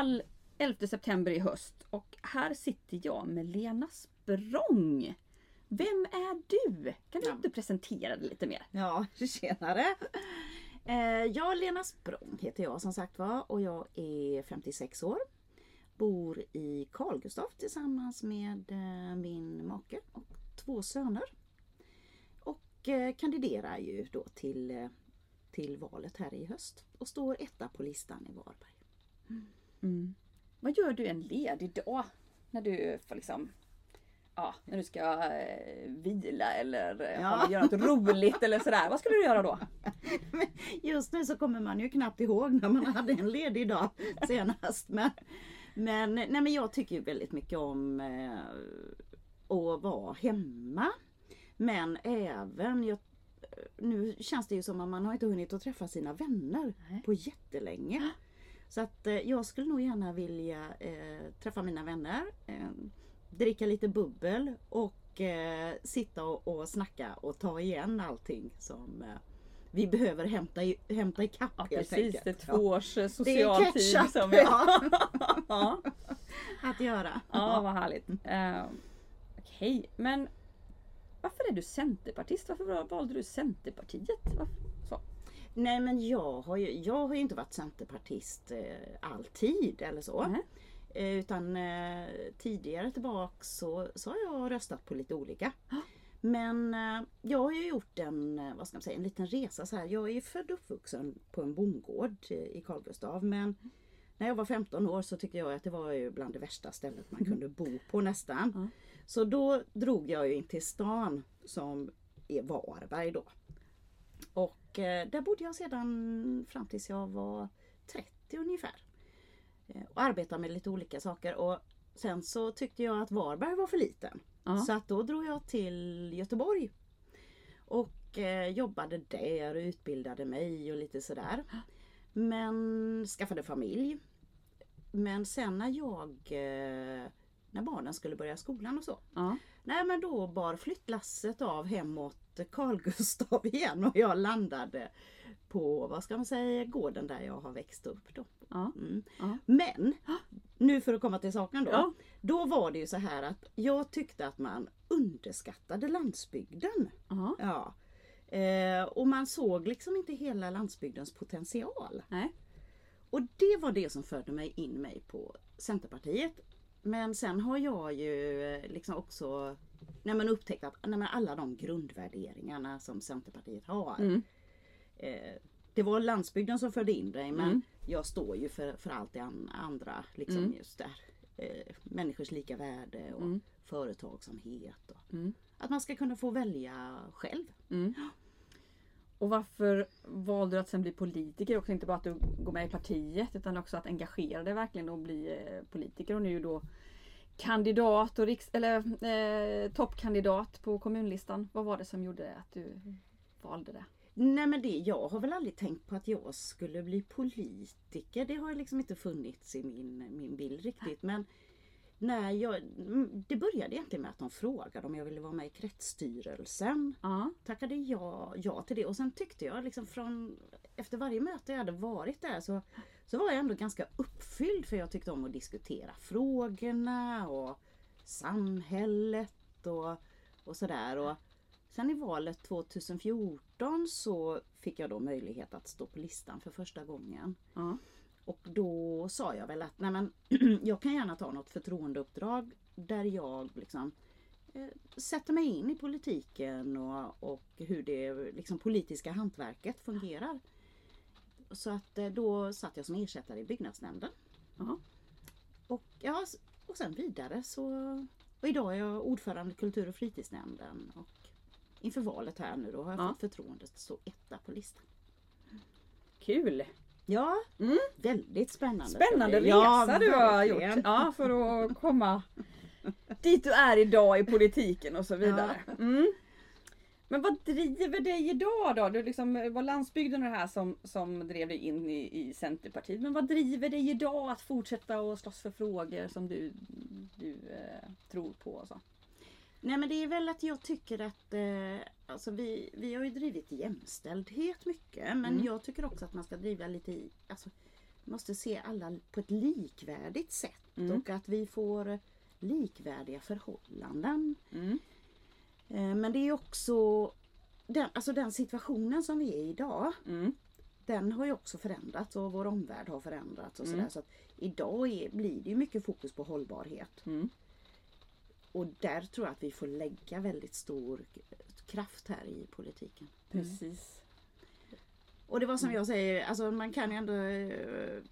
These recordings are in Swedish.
Val 11 september i höst och här sitter jag med Lena Språng. Vem är du? Kan du Ja. inte presentera dig lite mer? Ja, tjenare! Eh, jag, Lena Språng heter jag som sagt var och jag är 56 år. Bor i Carl Gustaf tillsammans med eh, min make och två söner. Och eh, kandiderar ju då till, till valet här i höst och står etta på listan i Varberg. Mm. Vad gör du en ledig dag? När du får liksom Ja, när du ska eh, vila eller eh, Ja. göra något roligt eller sådär. Vad ska du göra då? Just nu så kommer man ju knappt ihåg när man hade en ledig dag senast. Men, men, nej, men jag tycker ju väldigt mycket om eh, att vara hemma. Men även, jag, nu känns det ju som att man har inte hunnit att träffa sina vänner Nej. på jättelänge. Så att eh, jag skulle nog gärna vilja eh, träffa mina vänner, eh, dricka lite bubbel och sitta och, och snacka och ta igen allting som vi behöver hämta, i, hämta ikapp Ja, precis, det är enkelt. två års är social tid som vi ja. ja. att göra. Ja, vad härligt. Uh, Okej, men varför är du centerpartist? Varför valde du Centerpartiet? Varför? Nej men jag har ju, jag har ju inte varit centerpartist eh, alltid eller så. Eh, utan eh, tidigare tillbaks så, så har jag röstat på lite olika. Men eh, jag har ju gjort en, eh, vad ska man säga, en liten resa så här. Jag är ju född och uppvuxen på en bondgård i Carl Gustaf men när jag var 15 år så tyckte jag att det var ju bland det värsta stället man kunde bo på nästan. Ja. Så då drog jag ju in till stan som är Varberg då. Och där bodde jag sedan fram tills jag var 30 ungefär. Eh, och arbetade med lite olika saker och sen så tyckte jag att Varberg var för liten. Ja. Så att då drog jag till Göteborg. Och eh, jobbade där och utbildade mig och lite sådär. Men skaffade familj. Men sen när jag, eh, när barnen skulle börja skolan och så. Ja. Nej men då bar flyttlasset av hemåt Carl Gustaf igen och jag landade på, vad ska man säga, gården där jag har växt upp då. Ja. Mm. Ja. Men, nu för att komma till saken då. Då var det ju så här att jag tyckte att man underskattade landsbygden. Ja. Ja. Eh, och man såg liksom inte hela landsbygdens potential. Nej. Och det var det som förde mig in mig på Centerpartiet. Men sen har jag ju eh, liksom också nej men upptäckt att nej men alla de grundvärderingarna som Centerpartiet har. Mm. Eh, det var landsbygden som förde in dig men Mm. jag står ju för, för allt det an- andra. Liksom Mm. just där. Eh, människors lika värde och Mm. företagsamhet. Och Mm. Att man ska kunna få välja själv. Och varför valde du att sen bli politiker? Också inte bara att du går med i partiet utan också att engagera dig verkligen och bli eh, politiker och nu då kandidat och riks eller eh, toppkandidat på kommunlistan. Vad var det som gjorde att du valde det? Nej men det, jag har väl aldrig tänkt på att jag skulle bli politiker. Det har liksom inte funnits i min, min bild riktigt. Men när jag, mm, det började egentligen med att de frågade om jag ville vara med i kretsstyrelsen. Ja. Tackade jag ja till det och sen tyckte jag liksom från efter varje möte jag hade varit där så, så var jag ändå ganska uppfylld för jag tyckte om att diskutera frågorna och samhället och, och sådär. Och sen i valet 2014 så fick jag då möjlighet att stå på listan för första gången. Ja. Och då sa jag väl att nej men, jag kan gärna ta något förtroendeuppdrag där jag liksom eh, sätter mig in i politiken och, och hur det liksom, politiska hantverket fungerar. Så att eh, då satt jag som ersättare i byggnadsnämnden. Ja. Och, ja, och sen vidare så och idag är jag ordförande i kultur och fritidsnämnden och inför valet här nu då har jag Ja. fått förtroendet att stå etta på listan. Kul! Ja, Mm. väldigt spännande. Spännande bli. Ja, resa du har verkligen. gjort ja, för att komma dit du är idag i politiken och så vidare. Mm. Men vad driver dig idag då? Du liksom, det var landsbygden och det här som, som drev dig in i, i Centerpartiet. Men vad driver dig idag att fortsätta och slåss för frågor som du, du eh, tror på? Och så? Nej men det är väl att jag tycker att eh, alltså vi, vi har ju drivit jämställdhet mycket men Mm. jag tycker också att man ska driva lite i, alltså, måste se alla på ett likvärdigt sätt Mm. och att vi får likvärdiga förhållanden. Mm. Eh, Men det är också den, alltså den situationen som vi är i idag. Mm. Den har ju också förändrats och vår omvärld har förändrats och Mm. sådär. Så att idag är, blir det ju mycket fokus på hållbarhet. Mm. Och där tror jag att vi får lägga väldigt stor kraft här i politiken. Precis. Och det var som jag säger, alltså man kan ju ändå eh,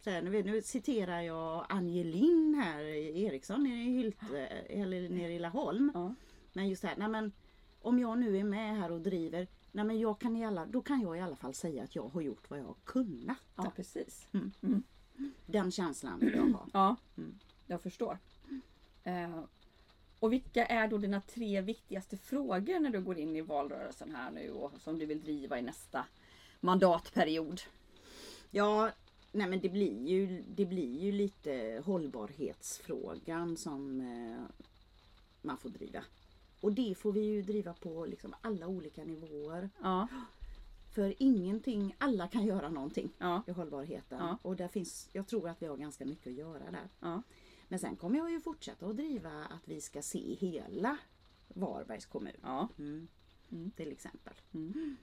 säga, nu, nu citerar jag Angelin här, Eriksson nere i Hylte, eller nere i Laholm. Ja. Men just det här, nej men om jag nu är med här och driver, nej men jag kan i alla, då kan jag i alla fall säga att jag har gjort vad jag har kunnat. ja, precis. Den känslan vill jag ha. Ja, Mm. jag förstår. Eh, och vilka är då dina tre viktigaste frågor när du går in i valrörelsen här nu och som du vill driva i nästa mandatperiod? Ja, nej men det blir ju, det blir ju lite hållbarhetsfrågan som eh, man får driva. Och det får vi ju driva på liksom alla olika nivåer. Ja, För ingenting, alla kan göra någonting ja, i hållbarheten. Ja. Och där finns, jag tror att vi har ganska mycket att göra där. Men sen kommer jag ju fortsätta att driva att vi ska se hela Varbergs kommun. ja. Mm. Mm. Till exempel. Mm.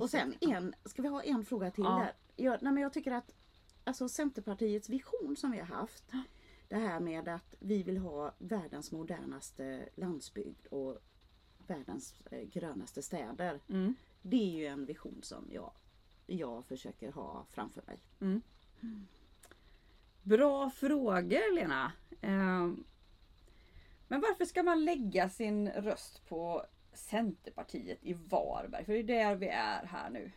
Och sen en, ska vi ha en fråga till Ja. där? Jag, nej men jag tycker att alltså Centerpartiets vision som vi har haft. Det här med att vi vill ha världens modernaste landsbygd och världens eh, grönaste städer. Mm. Det är ju en vision som jag, jag försöker ha framför mig. Mm. Bra frågor Lena. Eh, men varför ska man lägga sin röst på Centerpartiet i Varberg? För det är där vi är här nu.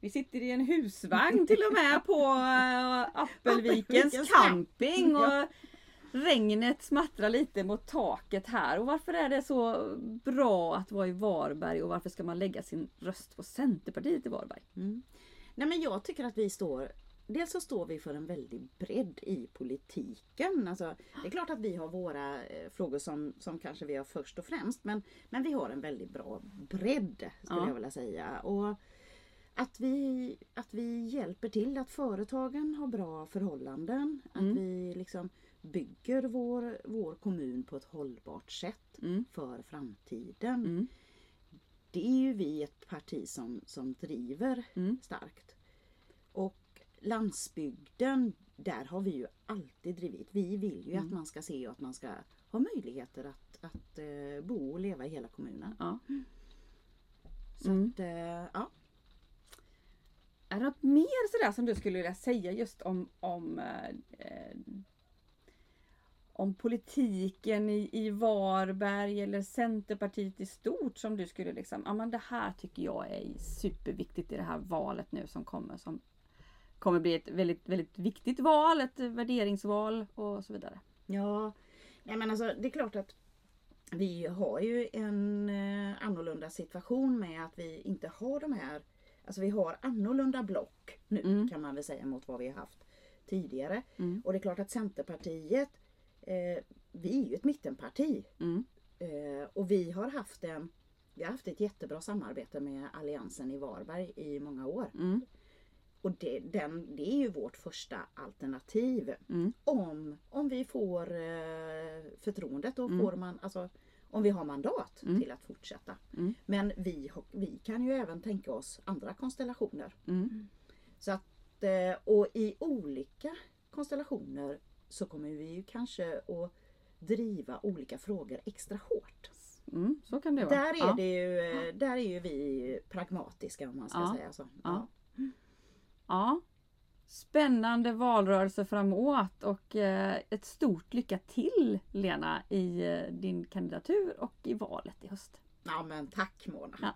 Vi sitter i en husvagn till och med på eh, Appelvikens Appelvikens camping. Och regnet smattrar lite mot taket här. Och varför är det så bra att vara i Varberg och varför ska man lägga sin röst på Centerpartiet i Varberg? Mm. Nej men jag tycker att vi står Dels så står vi för en väldig bredd i politiken. Alltså, det är klart att vi har våra eh, frågor som, som kanske vi har först och främst. Men, men vi har en väldigt bra bredd skulle Ja. jag vilja säga. Och att vi, att vi hjälper till att företagen har bra förhållanden. Mm. Att vi liksom bygger vår, vår kommun på ett hållbart sätt Mm. för framtiden. Mm. Det är ju vi ett parti som, som driver Mm. starkt. Och landsbygden, där har vi ju alltid drivit. Vi vill ju Mm. att man ska se och att man ska ha möjligheter att, att eh, bo och leva i hela kommunen. Ja. Så Mm. att, eh, ja. Är det något mer sådär som du skulle vilja säga just om, om, eh, eh, om politiken i, i Varberg eller Centerpartiet i stort som du skulle liksom, ja men det här tycker jag är superviktigt i det här valet nu som kommer som kommer bli ett väldigt, väldigt viktigt val, ett värderingsval och så vidare. Ja, nej men alltså det är klart att vi har ju en eh, annorlunda situation med att vi inte har de här, alltså vi har annorlunda block nu Mm. kan man väl säga mot vad vi har haft tidigare. Mm. Och det är klart att Centerpartiet, eh, vi är ju ett mittenparti Mm. eh, och vi har haft en vi har haft ett jättebra samarbete med Alliansen i Varberg i många år. Mm. Och det, den, det är ju vårt första alternativ. Mm. Om, om vi får eh, förtroendet och Mm. får man, alltså, om vi har mandat Mm. till att fortsätta. Mm. Men vi, vi kan ju även tänka oss andra konstellationer. Mm. Så att, eh, och i olika konstellationer så kommer vi ju kanske att driva olika frågor extra hårt. Mm. Så kan det vara. Där är, ja. det ju, eh, där är ju vi pragmatiska om man ska Ja. säga så. Ja. Ja. Spännande valrörelse framåt och eh, ett stort lycka till Lena i eh, din kandidatur och i valet i höst. ja men tack Mona. Ja.